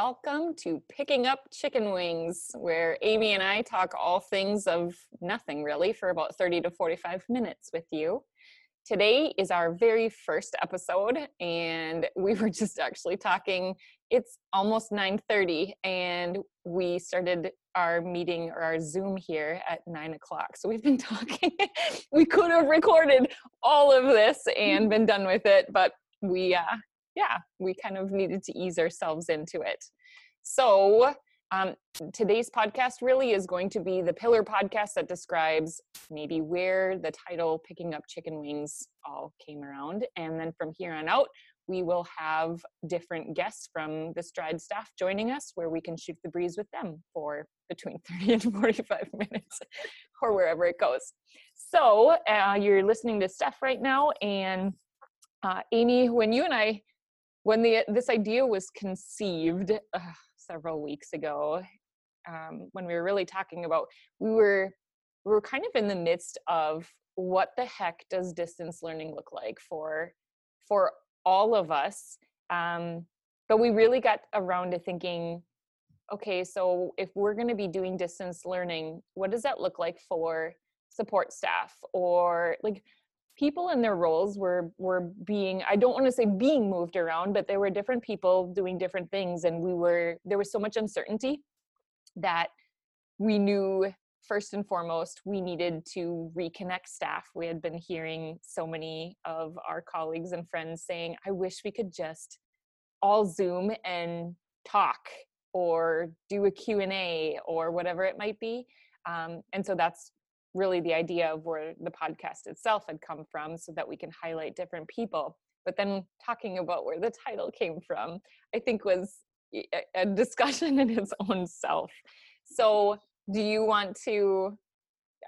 Welcome to Picking Up Chicken Wings, where Amy and I talk all things of nothing really for about 30 to 45 minutes with you. Today is our very first episode, and we were just actually talking. It's almost 9:30, and we started our meeting or our Zoom here at nine o'clock. So we've been talking. we could have recorded all of this and been done with it, but we, uh, yeah, we kind of needed to ease ourselves into it. So um, today's podcast really is going to be the pillar podcast that describes maybe where the title Picking Up Chicken Wings all came around. And then from here on out, we will have different guests from the Stride staff joining us where we can shoot the breeze with them for between 30 and 45 minutes or wherever it goes. So uh, you're listening to Steph right now. And uh, Amy, when you and I, when the this idea was conceived, uh, several weeks ago um, when we were really talking about we were we were kind of in the midst of what the heck does distance learning look like for for all of us um, but we really got around to thinking okay so if we're going to be doing distance learning what does that look like for support staff or like people in their roles were were being i don't want to say being moved around but there were different people doing different things and we were there was so much uncertainty that we knew first and foremost we needed to reconnect staff. We had been hearing so many of our colleagues and friends saying i wish we could just all zoom and talk or do a q&a or whatever it might be um, and so that's really the idea of where the podcast itself had come from so that we can highlight different people. But then talking about where the title came from i think was a discussion in its own self. So do you want to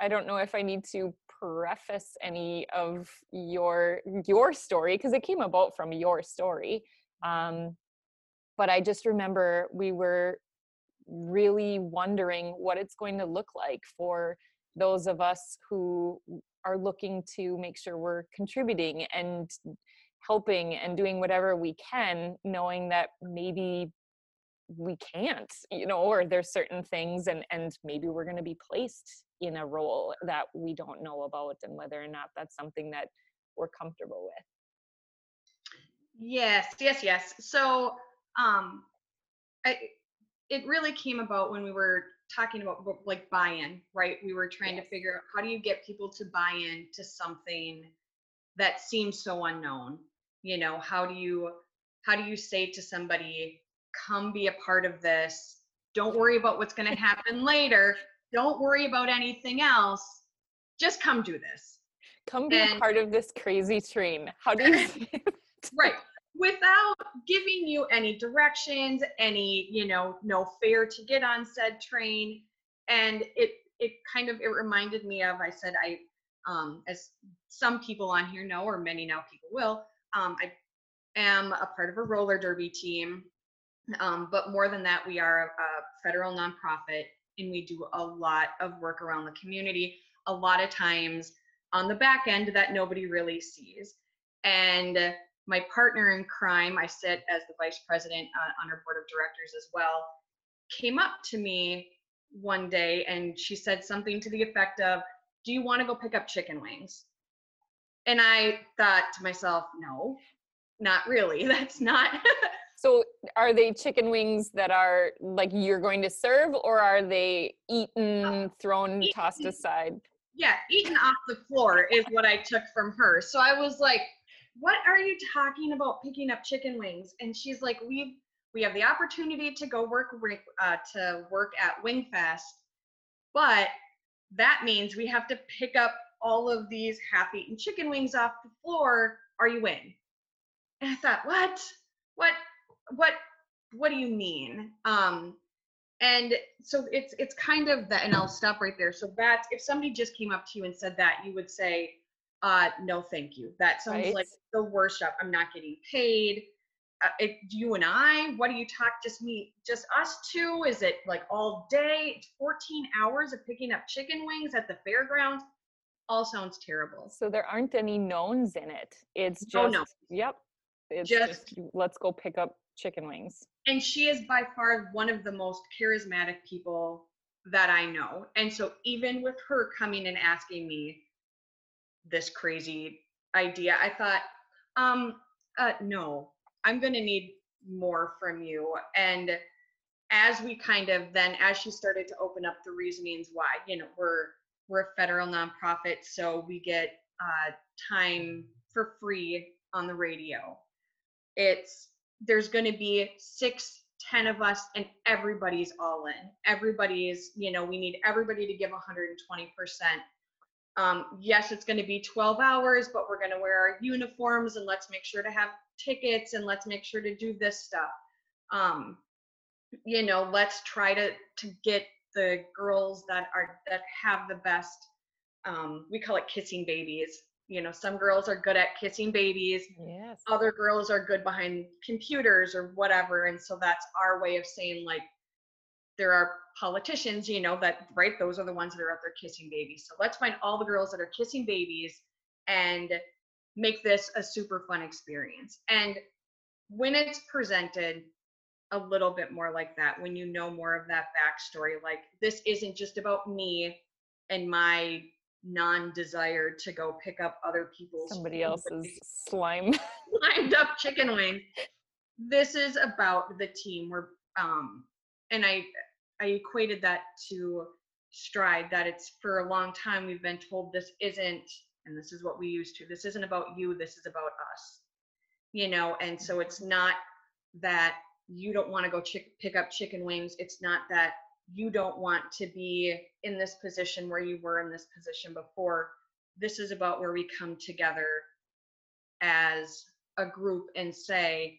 i don't know if i need to preface any of your your story because it came about from your story um, but i just remember we were really wondering what it's going to look like for those of us who are looking to make sure we're contributing and helping and doing whatever we can knowing that maybe we can't you know or there's certain things and and maybe we're going to be placed in a role that we don't know about and whether or not that's something that we're comfortable with. Yes yes yes. So um i it really came about when we were talking about like buy-in, right? We were trying yes. to figure out how do you get people to buy in to something that seems so unknown. You know, how do you how do you say to somebody, come be a part of this? Don't worry about what's going to happen later. Don't worry about anything else. Just come do this. Come be and, a part of this crazy train. How do you Right without giving you any directions, any, you know, no fare to get on said train. And it it kind of it reminded me of I said I um as some people on here know or many now people will, um I am a part of a roller derby team. Um, but more than that, we are a, a federal nonprofit and we do a lot of work around the community, a lot of times on the back end that nobody really sees. And my partner in crime, I sit as the vice president uh, on our board of directors as well, came up to me one day and she said something to the effect of, Do you want to go pick up chicken wings? And I thought to myself, No, not really. That's not. so, are they chicken wings that are like you're going to serve, or are they eaten, uh, thrown, eaten, tossed aside? Yeah, eaten off the floor is what I took from her. So I was like, what are you talking about picking up chicken wings? And she's like, we we have the opportunity to go work uh, to work at Wingfest, but that means we have to pick up all of these half-eaten chicken wings off the floor. Are you in? And I thought, what, what, what, what do you mean? Um, and so it's it's kind of the and I'll stop right there. So that if somebody just came up to you and said that, you would say, uh, no, thank you. That sounds right. like the worst job. I'm not getting paid. uh, it, you and I? What do you talk? Just me, just us two? Is it like all day? It's 14 hours of picking up chicken wings at the fairgrounds. All sounds terrible. So there aren't any knowns in it. It's just Oh, no. yep. It's Just- just, let's go pick up chicken wings. And she is by far one of the most charismatic people that I know. And so even with her coming and asking me this crazy idea, I thought, um, uh, no, I'm going to need more from you. And as we kind of then, as she started to open up the reasonings why, you know, we're we're a federal nonprofit, so we get uh, time for free on the radio. It's there's going to be six, ten of us, and everybody's all in. Everybody's, you know, we need everybody to give 120 percent um, yes, it's going to be 12 hours, but we're going to wear our uniforms and let's make sure to have tickets and let's make sure to do this stuff. Um, you know, let's try to to get the girls that are that have the best. Um, we call it kissing babies. You know, some girls are good at kissing babies. Yes. Other girls are good behind computers or whatever, and so that's our way of saying like there are politicians, you know, that right, those are the ones that are out there kissing babies. So let's find all the girls that are kissing babies and make this a super fun experience. And when it's presented a little bit more like that, when you know more of that backstory, like this isn't just about me and my non-desire to go pick up other people's Somebody else's slime. lined up chicken wing. This is about the team. We're um and I I equated that to stride that it's for a long time we've been told this isn't and this is what we used to this isn't about you this is about us you know? And so it's mm-hmm. not that you don't want to go chick- pick up chicken wings it's not that you don't want to be in this position where you were in this position before. This is about where we come together as a group and say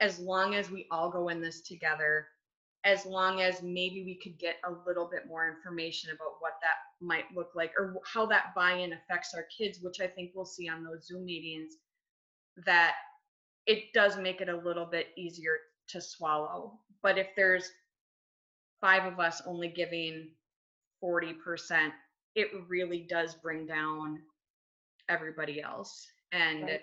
as long as we all go in this together as long as maybe we could get a little bit more information about what that might look like or how that buy-in affects our kids which i think we'll see on those zoom meetings that it does make it a little bit easier to swallow but if there's five of us only giving 40% it really does bring down everybody else and Right.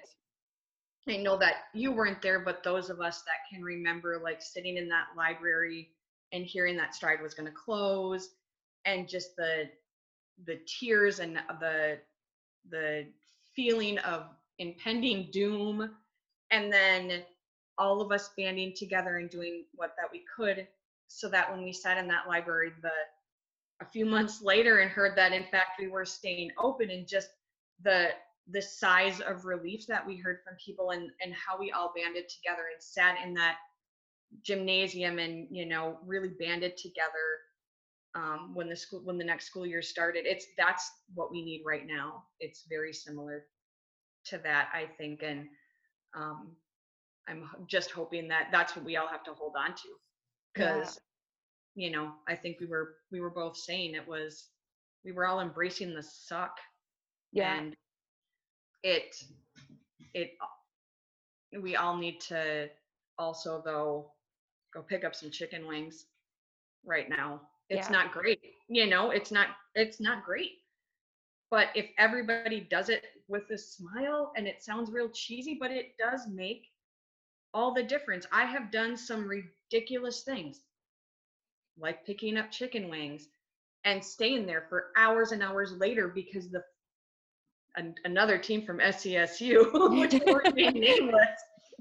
I know that you weren't there, but those of us that can remember like sitting in that library and hearing that stride was going to close and just the the tears and the the feeling of impending doom and then all of us banding together and doing what that we could so that when we sat in that library the a few months later and heard that in fact we were staying open and just the the size of relief that we heard from people and and how we all banded together and sat in that gymnasium and you know really banded together um, when the school when the next school year started it's that's what we need right now it's very similar to that i think and um, i'm just hoping that that's what we all have to hold on to Yeah. because you know i think we were we were both saying it was we were all embracing the suck Yeah. and it it we all need to also though go pick up some chicken wings right now. It's Yeah. not great you know it's not it's not great. But if everybody does it with a smile and it sounds real cheesy but it does make all the difference. I have done some ridiculous things like picking up chicken wings and staying there for hours and hours later because the an, another team from SCSU, which won't nameless,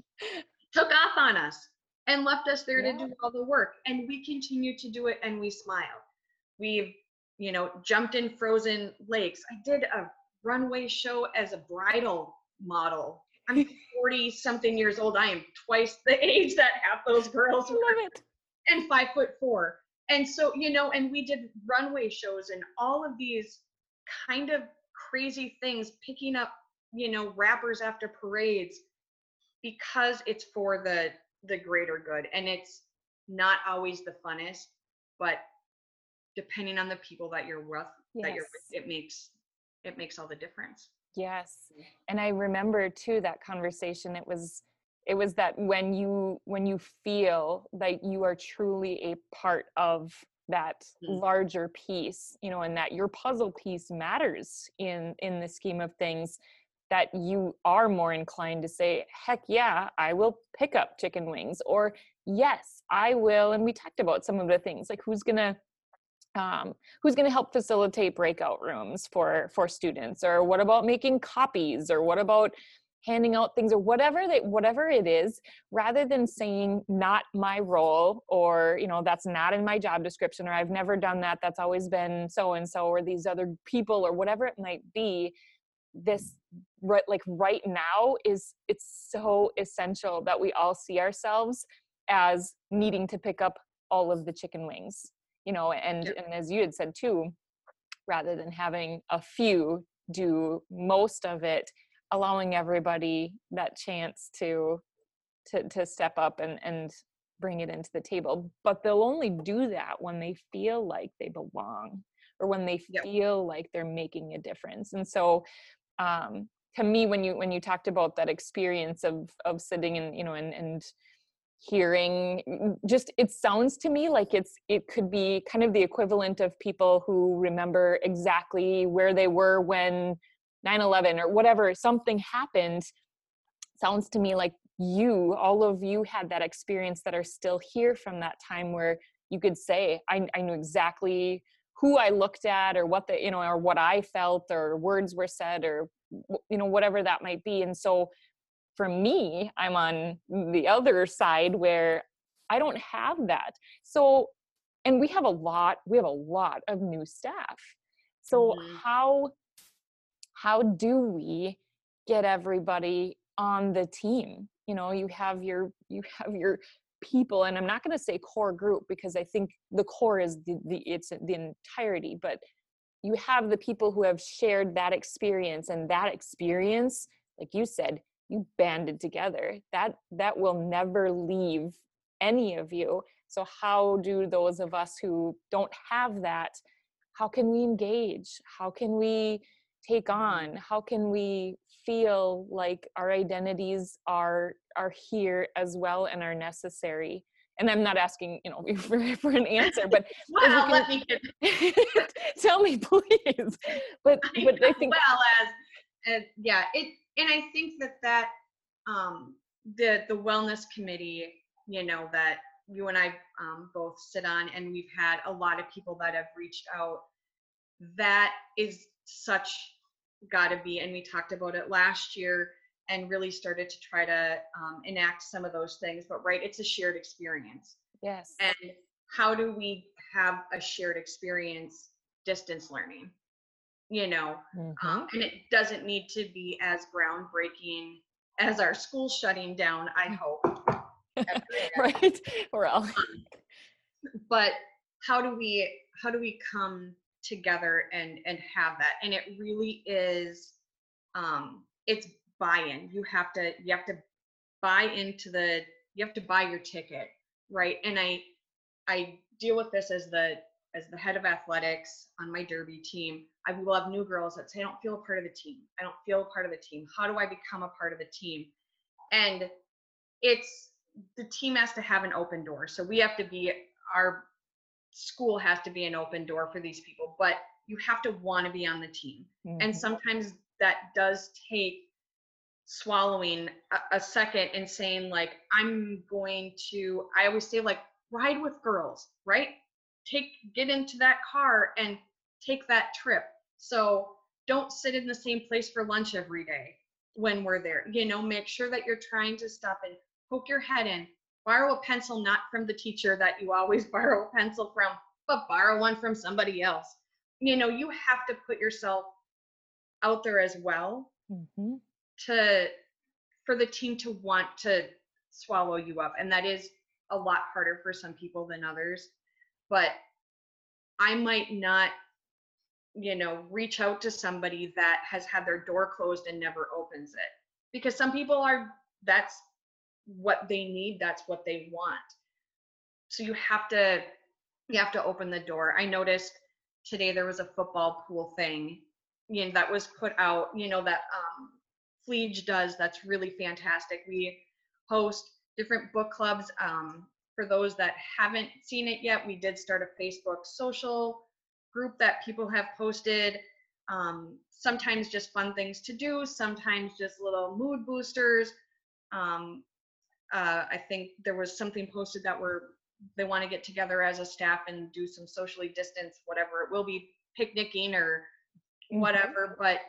took off on us and left us there Yeah. to do all the work. And we continue to do it and we smile. We've, you know, jumped in frozen lakes. I did a runway show as a bridal model. I'm 40 something years old. I am twice the age that half those girls were and five foot four. And so, you know, and we did runway shows and all of these kind of crazy things, picking up, you know, wrappers after parades because it's for the the greater good. And it's not always the funnest, but depending on the people that you're with, that you're with, it makes it makes all the difference. Yes. And I remember too that conversation. It was it was that when you when you feel that you are truly a part of that Mm. larger piece you know and that your puzzle piece matters in in the scheme of things that you are more inclined to say heck yeah i will pick up chicken wings or yes i will and we talked about some of the things like who's gonna um, who's going to help facilitate breakout rooms for for students or what about making copies or what about handing out things or whatever that whatever it is rather than saying not my role or you know that's not in my job description or i've never done that that's always been so and so or these other people or whatever it might be this right like right now is it's so essential that we all see ourselves as needing to pick up all of the chicken wings you know and Yep. and as you had said too rather than having a few do most of it allowing everybody that chance to to to step up and and bring it into the table but they'll only do that when they feel like they belong or when they feel like they're making a difference and so um to me when you when you talked about that experience of of sitting and you know and and hearing mm, just it sounds to me like it's it could be kind of the equivalent of people who remember exactly where they were when 9-11 or whatever something happened sounds to me like you all of you had that experience that are still here from that time where you could say i, I knew exactly who i looked at or what the you know or what i felt or words were said or you know whatever that might be. And so for me i'm on the other side where i don't have that. So and we have a lot we have a lot of new staff. So Mhm. how how do we get everybody on the team? You know you have your you have your people and i'm not going to say core group because i think the core is the, the it's the entirety but you have the people who have shared that experience and that experience like you said you banded together. That that will never leave any of you. So how do those of us who don't have that how can we engage? How can we take on? How can we feel like our identities are are here as well and are necessary? And i'm not asking you know for, for an answer but Well, can- let me tell me please. But but i think well as, as yeah it and i think that that um the the wellness committee you know that you and i um, both sit on and we've had a lot of people that have reached out that is such gotta be and we talked about it last year and really started to try to um, enact some of those things but right it's a shared experience. Yes. And how do we have a shared experience? Distance learning you know? Mhm. um, and it doesn't need to be as groundbreaking as our school shutting down i hope. Right. We're all but how do we how do we come together and and have that and it really is um it's buy-in. You have to you have to buy into the you have to buy your ticket right? And i i deal with this as the as the head of athletics on my derby team. I will have new girls that say i don't feel a part of the team. I don't feel a part of the team. How do i become a part of the team? And it's the team has to have an open door. So we have to be our school has to be an open door for these people but you have to want to be on the team. And Mhm. sometimes that does take swallowing a, a second and saying like i'm going to i always say like ride with girls right? Take get into that car and take that trip. So don't sit in the same place for lunch every day when we're there. You know make sure that you're trying to stop and poke your head in borrow a pencil not from the teacher that you always borrow a pencil from but borrow one from somebody else you know you have to put yourself out there as well Mhm. to for the team to want to swallow you up and that is a lot harder for some people than others but i might not you know reach out to somebody that has had their door closed and never opens it because some people are that's what they need that's what they want so you have to you have to open the door i noticed today there was a football pool thing you know that was put out you know that um Fleege does that's really fantastic we host different book clubs. Um, for those that haven't seen it yet, we did start a Facebook social group that people have posted. Um, sometimes just fun things to do, sometimes just little mood boosters. Um, uh, I think there was something posted that we're they want to get together as a staff and do some socially distance, whatever it will be, picnicking or Mhm. whatever. But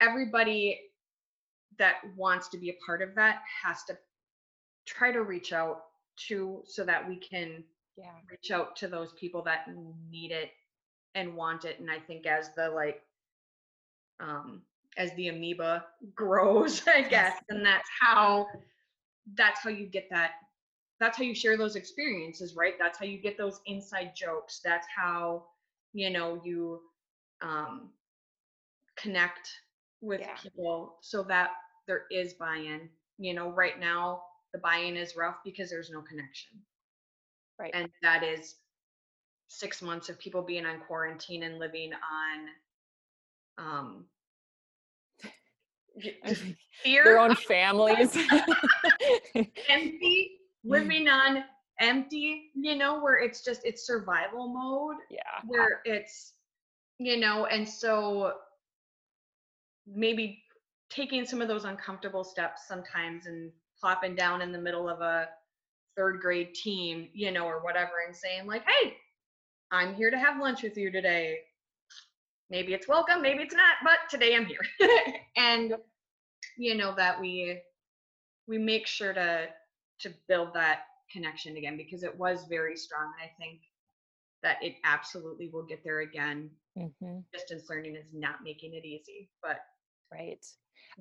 everybody that wants to be a part of that has to try to reach out to so that we can Yeah. reach out to those people that need it and want it and i think as the like um as the amoeba grows i guess and that's how that's how you get that that's how you share those experiences right that's how you get those inside jokes that's how you know you um connect with Yeah. people so that there is buy-in you know right now the buy-in is rough because there's no connection Right. and that is six months of people being on quarantine and living on um y- I just think fear Their own families. empty mm. living on empty you know where it's just it's survival mode yeah. where it's you know and so maybe taking some of those uncomfortable steps sometimes and plopping down in the middle of a third grade team you know or whatever and saying like hey i'm here to have lunch with you today maybe it's welcome maybe it's not but today i'm here and you know that we we make sure to to build that connection again because it was very strong and i think that it absolutely will get there again hmm distance learning is not making it easy but Right.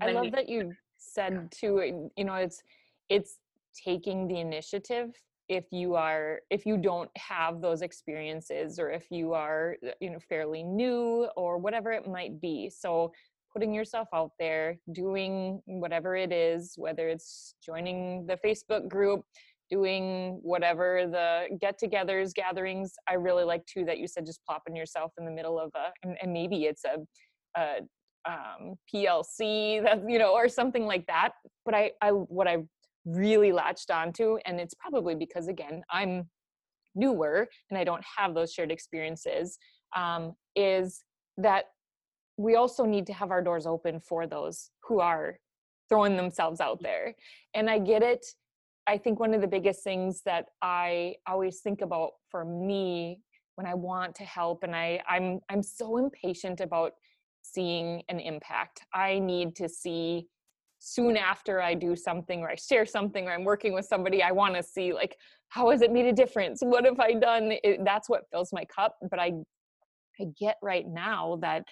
I love we- that you said too, uh, you know, it's it's taking the initiative if you are if you don't have those experiences or if you are you know fairly new or whatever it might be. So putting yourself out there, doing whatever it is, whether it's joining the Facebook group, doing whatever the get-togethers, gatherings. I really like too that you said just plopping yourself in the middle of a and, and maybe it's a, a um, PLC that you know or something like that. But I, I what I really latched onto, and it's probably because again I'm newer and I don't have those shared experiences, um, is that we also need to have our doors open for those who are throwing themselves out mm. there. And I get it. I think one of the biggest things that I always think about for me when I want to help and I I'm I'm so impatient about seeing an impact. I need to see soon after I do something or I share something or I'm working with somebody, I want to see like how has it made a difference? What have I done? It, that's what fills my cup. But I I get right now that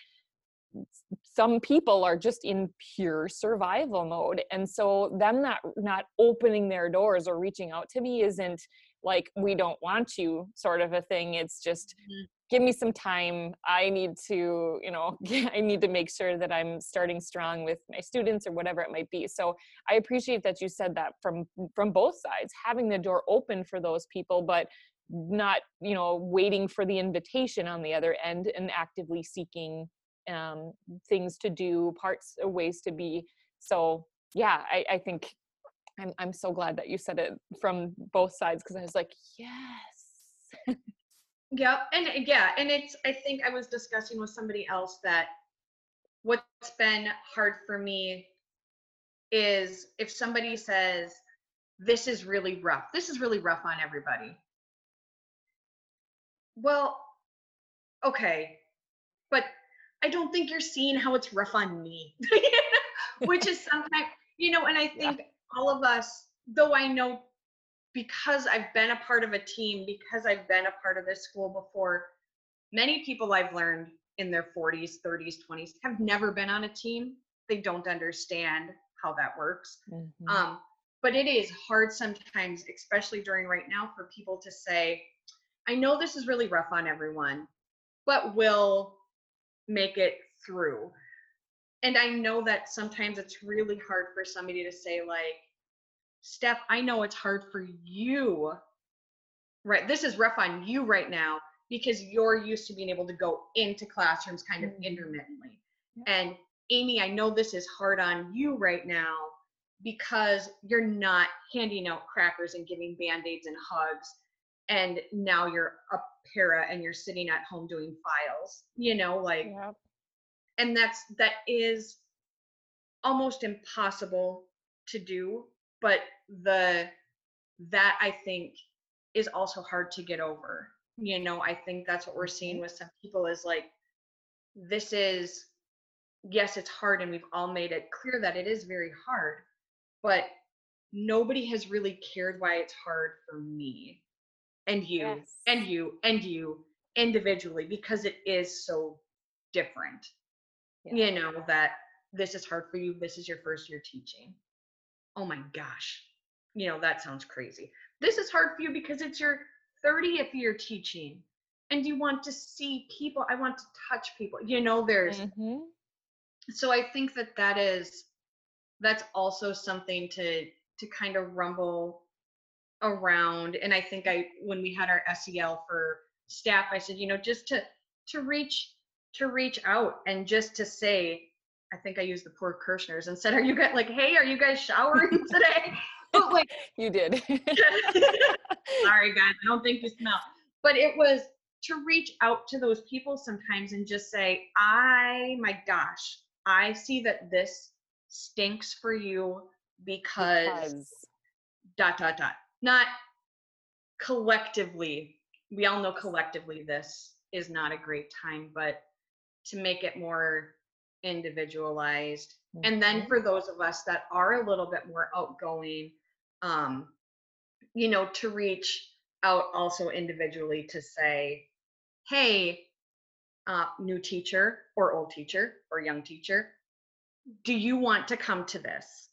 some people are just in pure survival mode and so them not not opening their doors or reaching out to me isn't like we don't want you sort of a thing. It's just Mhm. give me some time. I need to you know i need to make sure that i'm starting strong with my students or whatever it might be. So i appreciate that you said that from from both sides having the door open for those people but not you know waiting for the invitation on the other end and actively seeking um, things to do, parts, ways to be. So yeah, I, I think I'm I'm so glad that you said it from both sides because I was like, yes. yeah and uh, yeah and it's i think i was discussing with somebody else that what's been hard for me is if somebody says this is really rough this is really rough on everybody well okay but i don't think you're seeing how it's rough on me which is sometimes you know and i Yeah. think all of us though i know because i've been a part of a team because i've been a part of this school before many people i've learned in their 40s 30s 20s have never been on a team they don't understand how that works Mhm. um, but it is hard sometimes, especially during right now, for people to say, I know this is really rough on everyone, but we'll make it through. And I know that sometimes it's really hard for somebody to say, like, Steph, I know it's hard for you. Right. This is rough on you right now because you're used to being able to go into classrooms kind of Mhm. intermittently. Yeah. And Amy, I know this is hard on you right now because you're not handing out crackers and giving band-aids and hugs and now you're a para and you're sitting at home doing files you know like and that's that is almost impossible to do but the that i think is also hard to get over you know i think that's what we're seeing mm-hmm. with some people is like this is yes it's hard and we've all made it clear that it is very hard but nobody has really cared why it's hard for me and you Yes. and you and you individually because it is so different Yeah. you know that this is hard for you this is your first year teaching oh my gosh you know that sounds crazy this is hard for you because it's your 30th year teaching and you want to see people i want to touch people you know there's Mhm. so i think that that is that's also something to to kind of rumble around and i think i when we had our sel for staff i said you know just to to reach to reach out and just to say i think i used the poor kirschners and said are you guys like hey are you guys showering today? But like You did. sorry guys i don't think you smell. But it was to reach out to those people sometimes and just say i my gosh i see that this stinks for you because Because- dot dot dot not collectively we all know collectively this is not a great time but to make it more individualized and then Mhm. for those of us that are a little bit more outgoing um you know to reach out also individually to say hey uh, new teacher or old teacher or young teacher do you want to come to this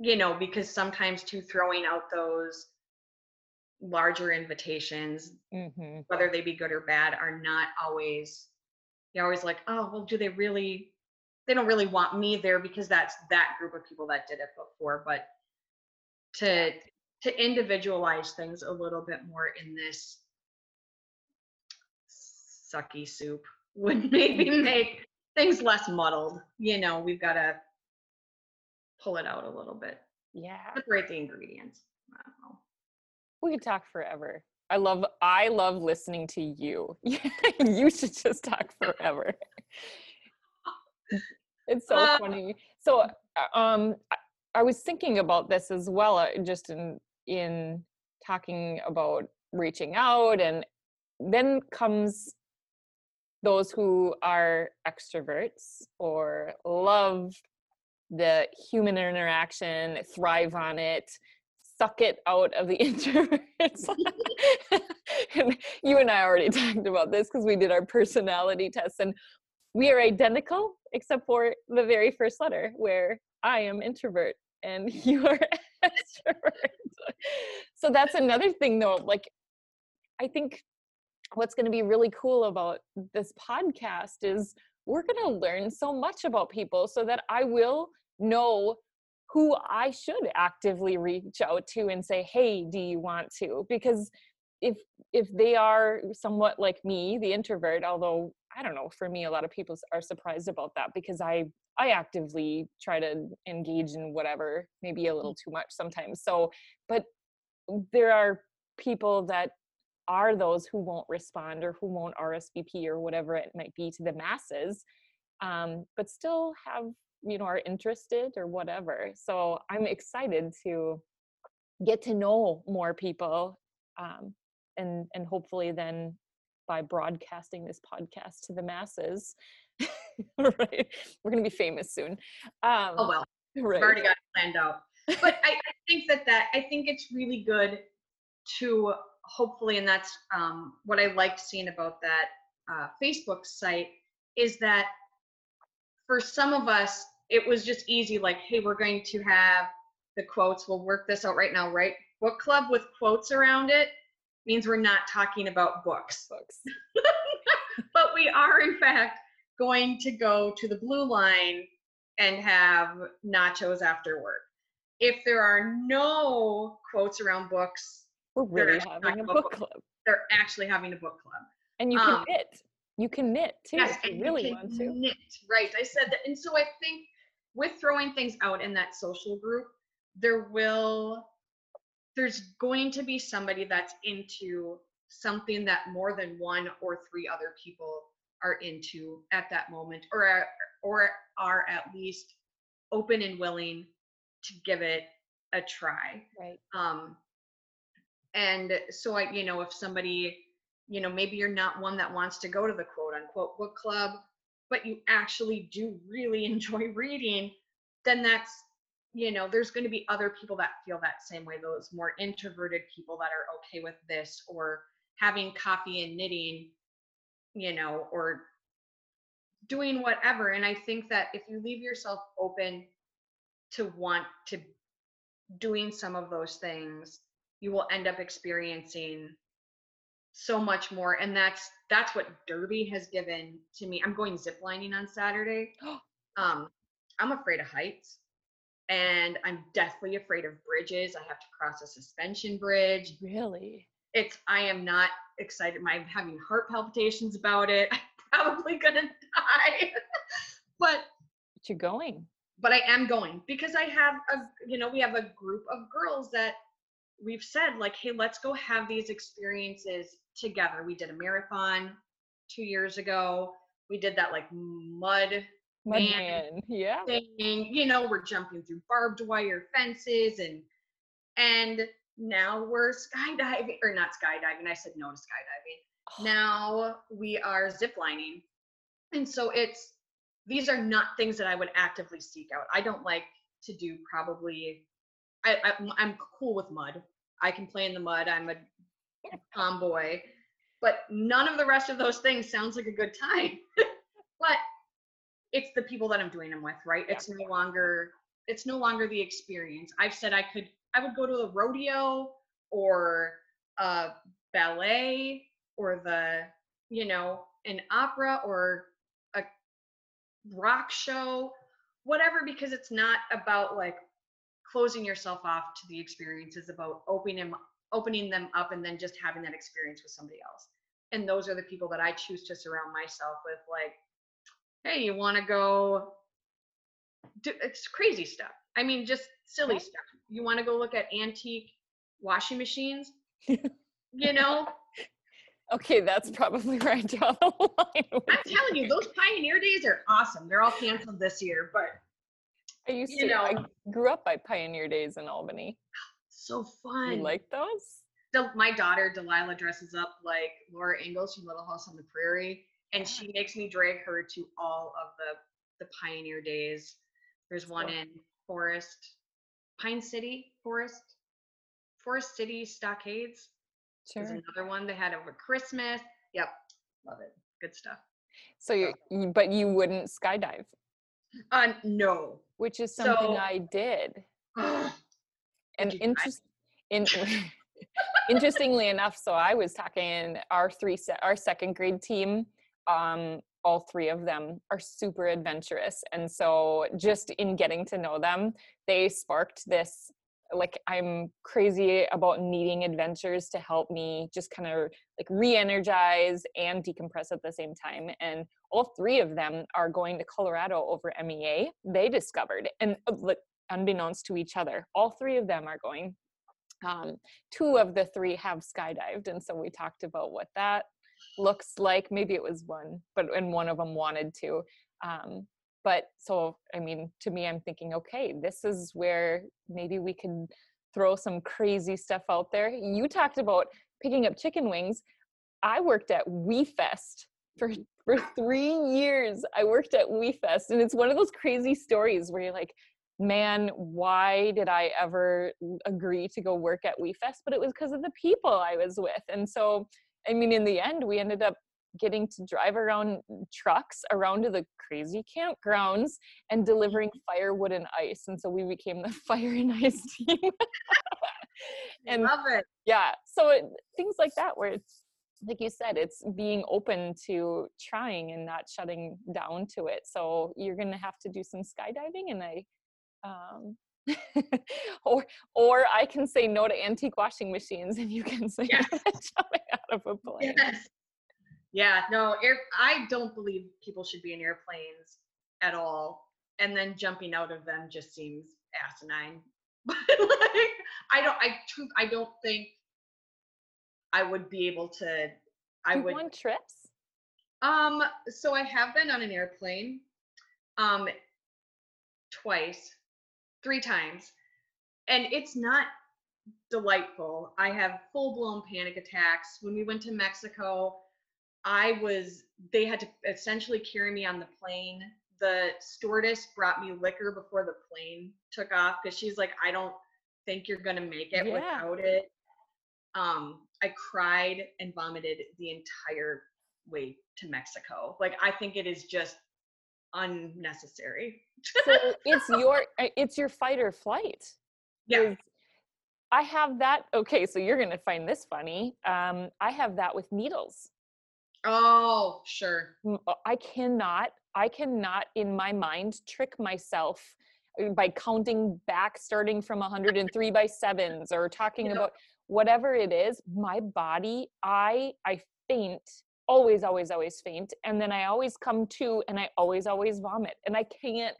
you know because sometimes too throwing out those larger invitations Mhm. whether they be good or bad are not always you're always like oh well do they really they don't really want me there because that's that group of people that did it before but to to individualize things a little bit more in this sucky soup would maybe make things less muddled you know we've got to pull it out a little bit Yeah. separate the ingredients I don't know. We could talk forever. I love I love listening to you. you should just talk forever. It's so Uh, funny. So uh, um I, I was thinking about this as well uh, just in in talking about reaching out and then comes those who are extroverts or love the human interaction, thrive on it, suck it out of the introverts. and you and I already talked about this because we did our personality test and we are identical except for the very first letter where I am introvert and you are extrovert. so that's another thing though, like I think what's going to be really cool about this podcast is we're going to learn so much about people so that I will know who I should actively reach out to and say, "Hey, do you want to?" Because if if they are somewhat like me, the introvert, although I don't know, for me a lot of people are surprised about that because I I actively try to engage in whatever, maybe a little too much sometimes. So, but there are people that are those who won't respond or who won't RSVP or whatever it might be to the masses, um, but still have you know are interested or whatever. So I'm excited to get to know more people, um, and and hopefully then by broadcasting this podcast to the masses, right? We're gonna be famous soon. Um, oh well right. Already got it planned out. But I, I think that that I think it's really good to hopefully, and that's um, what I liked seeing about that uh, Facebook site is that for some of us it was just easy. Like, hey, we're going to have the quotes. We'll work this out right now, right? Book club with quotes around it means we're not talking about books books. but we are in fact going to go to the blue line and have nachos after work. If there are no quotes around books, We're really having a book books. club. they're actually having a book club. And you can Um, knit. You can knit too Yes, if you really can want to. knit. Right. I said that. And so I think with throwing things out in that social group, there will there's going to be somebody that's into something that more than one or three other people are into at that moment or are, or are at least open and willing to give it a try Right. um and so i you know if somebody you know maybe you're not one that wants to go to the quote unquote book club but you actually do really enjoy reading then that's you know there's going to be other people that feel that same way those more introverted people that are okay with this or having coffee and knitting you know or doing whatever and i think that if you leave yourself open to want to doing some of those things you will end up experiencing so much more and that's that's what derby has given to me. I'm going ziplining on saturday. Um i'm afraid of heights and i'm deathly afraid of bridges. I have to cross a suspension bridge. Really? it's i am not excited. I'm having heart palpitations about it. I'm probably gonna die. But But you're going. but I am going because I have a you know we have a group of girls that we've said like hey let's go have these experiences together. We did a marathon 2 years ago. We did that like mud Mud Man. man. Yeah. thing, you know, we're jumping through barbed wire fences and and now we're skydiving or not skydiving. I said no to skydiving Oh, now we are ziplining and so it's these are not things that i would actively seek out i don't like to do probably I, I i'm cool with mud i can play in the mud i'm a tomboy. But none of the rest of those things sounds like a good time. But it's the people that i'm doing them with right? Yeah. it's no longer it's no longer the experience. I've said i could i would go to the rodeo or a ballet or the you know an opera or a rock show whatever because it's not about like closing yourself off to the experience it's about opening them opening them up and then just having that experience with somebody else and those are the people that i choose to surround myself with like hey you want to go do it's crazy stuff i mean just silly Yeah. stuff you want to go look at antique washing machines you know Okay, that's probably right draw the line. I'm telling you, those Pioneer days are awesome. They're all canceled this year, but I used you to. I grew up by Pioneer Days in Albany. so fun. You like those? Del- my daughter Delilah dresses up like Laura Ingalls from Little House on the Prairie, and she makes me drag her to all of the the Pioneer days. There's one in Forest, Pine City, Forest, Forest City Stockades. There's another one they had over Christmas. Yep, love it. Good stuff. So you, but you wouldn't skydive, Uh, no. Which is something So- I did. And interest in interestingly enough so i was talking our three our second grade team um all three of them are super adventurous and so just in getting to know them they sparked this like i'm crazy about needing adventures to help me just kind of like re-energize and decompress at the same time and all three of them are going to colorado over mea they discovered and uh, like, unbeknownst to each other all three of them are going um, two of the three have skydived and so we talked about what that looks like. Maybe it was one but and one of them wanted to um, but so i mean to me i'm thinking okay this is where maybe we can throw some crazy stuff out there you talked about picking up chicken wings i worked at WeFest for mm-hmm. for three years i worked at WeFest and it's one of those crazy stories where you're like man, why did I ever agree to go work at WeFest? But it was because of the people I was with. And so, I mean, in the end, we ended up getting to drive around trucks around to the crazy campgrounds and delivering firewood and ice. And so we became the fire and ice team. and love it. yeah, so it, things like that where it's like you said, it's being open to trying and not shutting down to it. So you're gonna have to do some skydiving, and I, um, or or I can say no to antique washing machines, and you can say Yes. no to jumping out of a plane. Yes. Yeah, no, air I don't believe people should be in airplanes at all. And then jumping out of them just seems asinine. but like I don't I truth I don't think I would be able to I You would want trips? um so I have been on an airplane um twice, three times. And it's not delightful. I have full-blown panic attacks. When we went to Mexico, I was they had to essentially carry me on the plane. The stewardess brought me liquor before the plane took off because she's like, I don't think you're gonna make it Yeah. without it. Um, I cried and vomited the entire way to Mexico. Like I think it is just unnecessary. So it's your uh, it's your fight or flight. Yeah. I have that. Okay, so you're gonna find this funny. Um, I have that with needles. Oh, sure. uh, I cannot, I cannot in my mind trick myself uh, by counting back, starting from 103 by sevens or talking about whatever it is. My body, I, I faint, always, always, always faint, and then I always come to, and I always, always vomit, and I can't,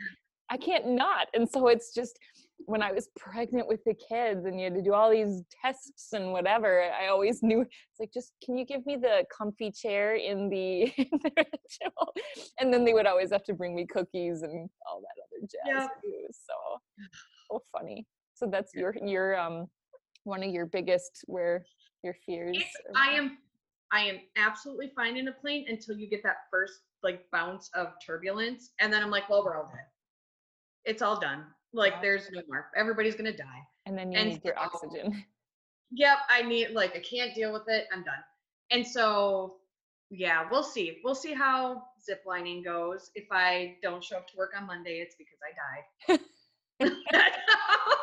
I can't not. And so it's just when I was pregnant with the kids and you had to do all these tests and whatever, I always knew it's like just can you give me the comfy chair in the, in the and then they would always have to bring me cookies and all that other jazz. Yep. It was so so funny. So that's your your um one of your biggest where your fears. Are- I am I am absolutely fine in a plane until you get that first like bounce of turbulence. And then I'm like, well, we're all dead. It's all done. Like there's no more. Everybody's gonna die. and then you and need your oxygen. Yep, I need like I can't deal with it. I'm done. And so yeah, we'll see. We'll see how zip lining goes. If I don't show up to work on Monday, it's because I died.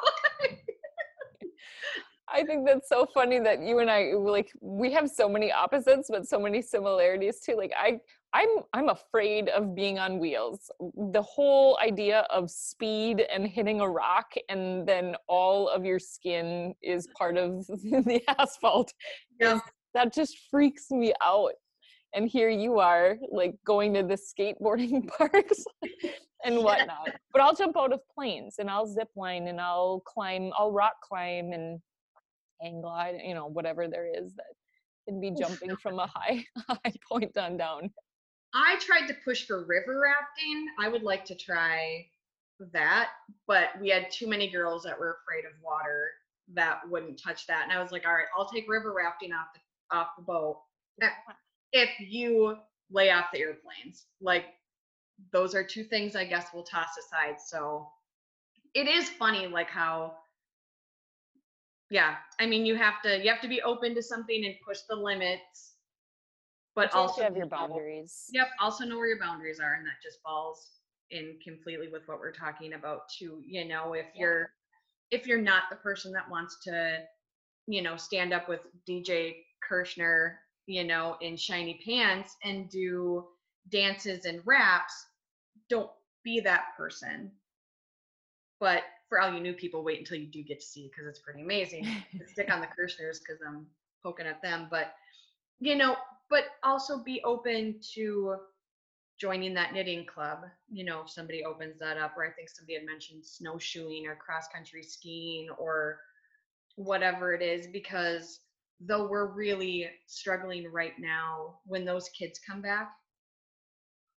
I think that's so funny that you and I like we have so many opposites but so many similarities too. Like I I'm I'm afraid of being on wheels. The whole idea of speed and hitting a rock and then all of your skin is part of the asphalt. Yeah. that just freaks me out. And here you are like going to the skateboarding parks and whatnot. But I'll jump out of planes and I'll zip line and I'll climb, I'll rock climb and hang glide, you know, whatever there is that can be oh, jumping from a high high point on down. I tried to push for river rafting. I would like to try that, but we had too many girls that were afraid of water that wouldn't touch that. And I was like, all right, I'll take river rafting off the off the boat if you lay off the airplanes. Like those are two things I guess we'll toss aside. So it is funny like how yeah, I mean you have to you have to be open to something and push the limits. But you also have your boundaries. Yep. Also know where your boundaries are, and that just falls in completely with what we're talking about too. You know, if Yeah. you're if you're not the person that wants to, you know, stand up with DJ Kirshner, you know, in shiny pants and do dances and raps, don't be that person. But for all you new people, wait until you do get to see because it's pretty amazing stick on the Kirshners because I'm poking at them. But you know, but also be open to joining that knitting club. You know, if somebody opens that up, or I think somebody had mentioned snowshoeing or cross country skiing or whatever it is, because though we're really struggling right now, when those kids come back,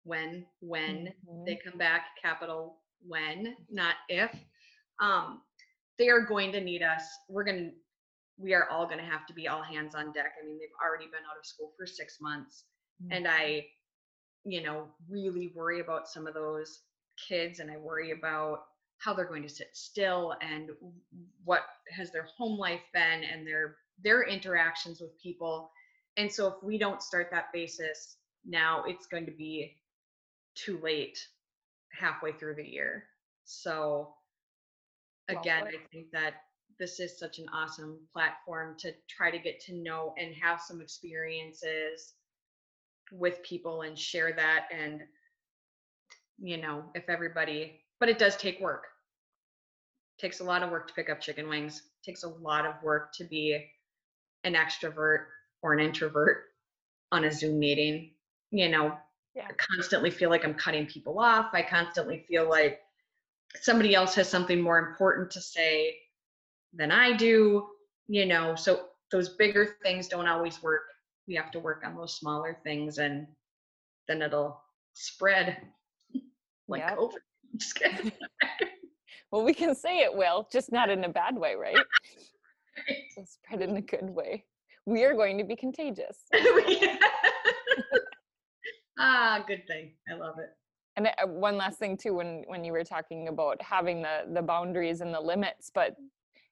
when, when Mhm. they come back, capital when, not if, um, they are going to need us. We're going to, we are all going to have to be all hands on deck. I mean, they've already been out of school for six months. And I, you know, really worry about some of those kids and I worry about how they're going to sit still and what has their home life been and their their interactions with people. And so if we don't start that basis now, it's going to be too late halfway through the year. So again. I think that this is such an awesome platform to try to get to know and have some experiences with people and share that and you know if everybody but it does take work takes a lot of work to pick up chicken wings takes a lot of work to be an extrovert or an introvert on a zoom meeting you know Yeah. i constantly feel like i'm cutting people off i constantly feel like somebody else has something more important to say than I do, you know, so those bigger things don't always work. We have to work on those smaller things and then it'll spread like Yep. Kidding. Well, we can say it will, just not in a bad way, right? So spread in a good way. We are going to be contagious. ah, good thing. I love it. And uh, one last thing too, when when you were talking about having the the boundaries and the limits, but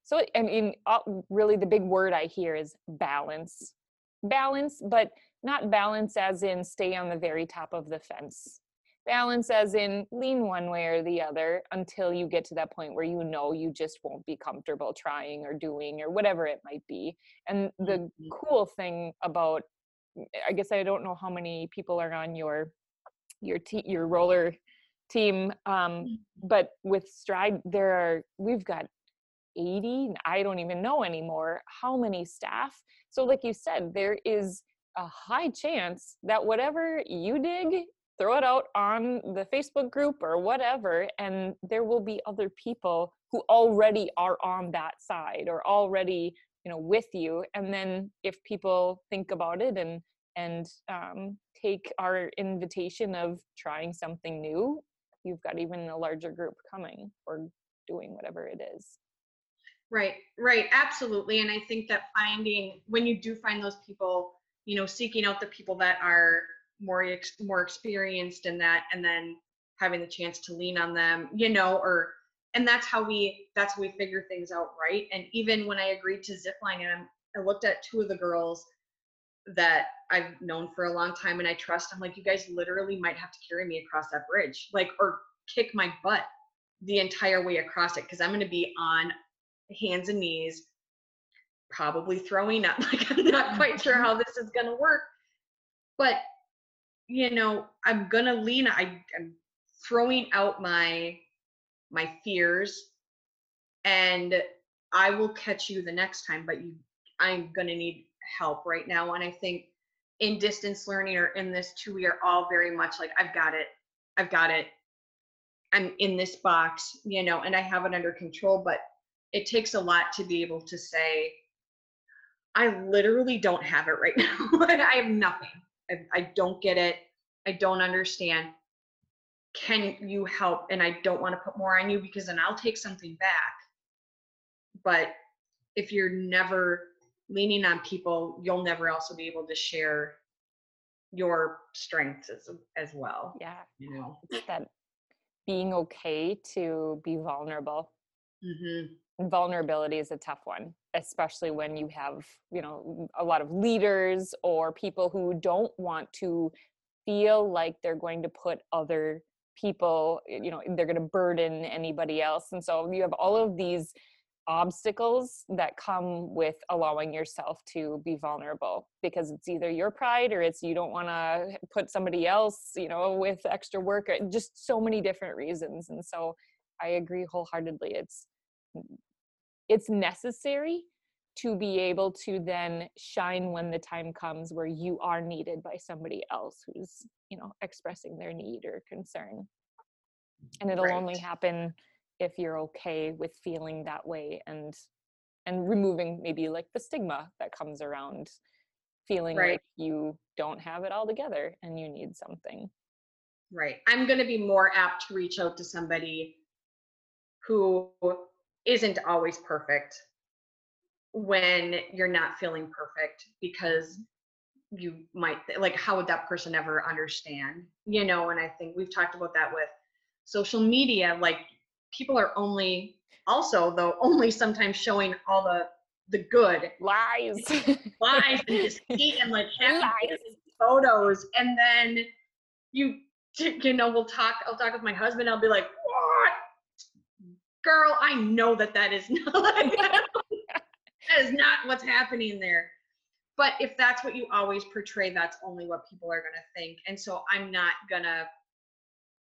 so I mean, really the big word I hear is balance, balance, but not balance as in stay on the very top of the fence. Balance as in lean one way or the other until you get to that point where you know you just won't be comfortable trying or doing or whatever it might be. And the Mhm. cool thing about I guess I don't know how many people are on your your te- your roller team um but with stride there are we've got 80 i don't even know anymore how many staff. So like you said there is a high chance that whatever you dig throw it out on the facebook group or whatever and there will be other people who already are on that side or already you know with you. And then if people think about it and and um, take our invitation of trying something new you've got even a larger group coming or doing whatever it is Right, right, absolutely. And I think that finding when you do find those people, you know, seeking out the people that are more ex- more experienced in that, and then having the chance to lean on them, you know, or and that's how we that's how we figure things out, right? And even when I agreed to zipline, and I'm, I looked at two of the girls that I've known for a long time and I trust. I'm like, you guys literally might have to carry me across that bridge, like, or kick my butt the entire way across it because I'm going to be on hands and knees, probably throwing up. Like, I'm not quite sure how this is going to work. But, you know, I'm going to lean, I, I'm throwing out my my fears and I will catch you the next time, but you I'm going to need help right now and I think in distance learning or in this too we are all very much like I've got it. I've got it. I'm in this box, you know, and I have it under control, but it takes a lot to be able to say I literally don't have it right now. And I have nothing. I, I don't get it. I don't understand can you help and i don't want to put more on you because then i'll take something back but if you're never leaning on people you'll never also be able to share your strengths as, as well yeah. you know? It's that being okay to be vulnerable. Hmm vulnerability is a tough one especially when you have you know a lot of leaders or people who don't want to feel like they're going to put other people you know they're going to burden anybody else. And so you have all of these obstacles that come with allowing yourself to be vulnerable because it's either your pride or it's you don't want to put somebody else you know with extra work or just so many different reasons and so i agree wholeheartedly it's mm, it's necessary to be able to then shine when the time comes where you are needed by somebody else who's you know expressing their need or concern. And it'll only happen if you're okay with feeling that way and and removing maybe like the stigma that comes around feeling Right. like you don't have it all together and you need something right i'm going to be more apt to reach out to somebody who isn't always perfect when you're not feeling perfect because you might like how would that person ever understand you know and i think we've talked about that with social media like people are only also though only sometimes showing all the the good. Lies. Lies and deceit and like happy Lies. photos. And then you you know we'll talk i'll talk with my husband. I'll be like what? Girl i know that that is not that is not what's happening there. But if that's what you always portray that's only what people are going to think. And so i'm not going to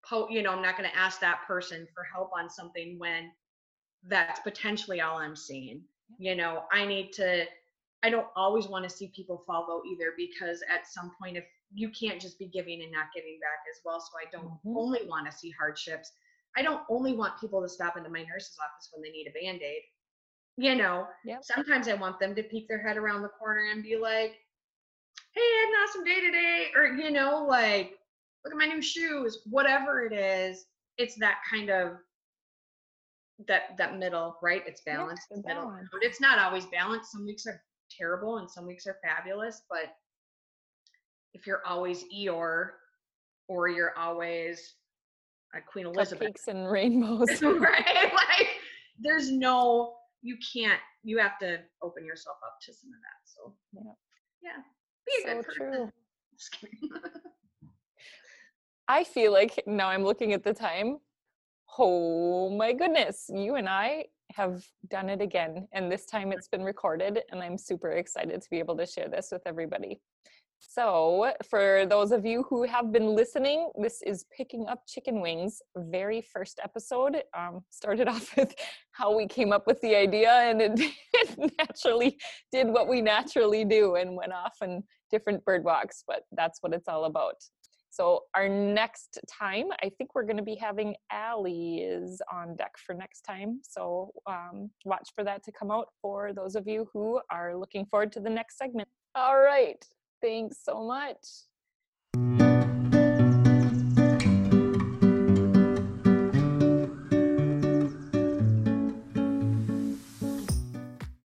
po- you know i'm not going to ask that person for help on something when that's potentially all i'm seeing you know i need to i don't always want to see people follow either because at some point if you can't just be giving and not giving back as well so i don't Mhm. only want to see hardships i don't only want people to stop into my nurse's office when they need a band-aid you know, Yep. sometimes I want them to peek their head around the corner and be like, hey, I had an awesome day today. Or, you know, like, look at my new shoes, whatever it is. It's that kind of that that middle, right? It's Yeah, balanced. the it's middle balance. ground. It's not always balanced. Some weeks are terrible and some weeks are fabulous, but if you're always Eeyore or you're always a Queen Elizabeth, Cupcakes and rainbows. right? Like there's no you can't you have to open yourself up to some of that. So Yeah. yeah. Be a So good person. true. I feel like now I'm looking at the time. Oh my goodness, you and I have done it again. And this time it's been recorded, and I'm super excited to be able to share this with everybody. So, for those of you who have been listening, this is Picking Up Chicken Wings, very first episode. Um, started off with how we came up with the idea, and it, it naturally did what we naturally do and went off in different bird walks, but that's what it's all about. So our next time, I think we're going to be having Allie is on deck for next time. So um, watch for that to come out for those of you who are looking forward to the next segment. All right. Thanks so much.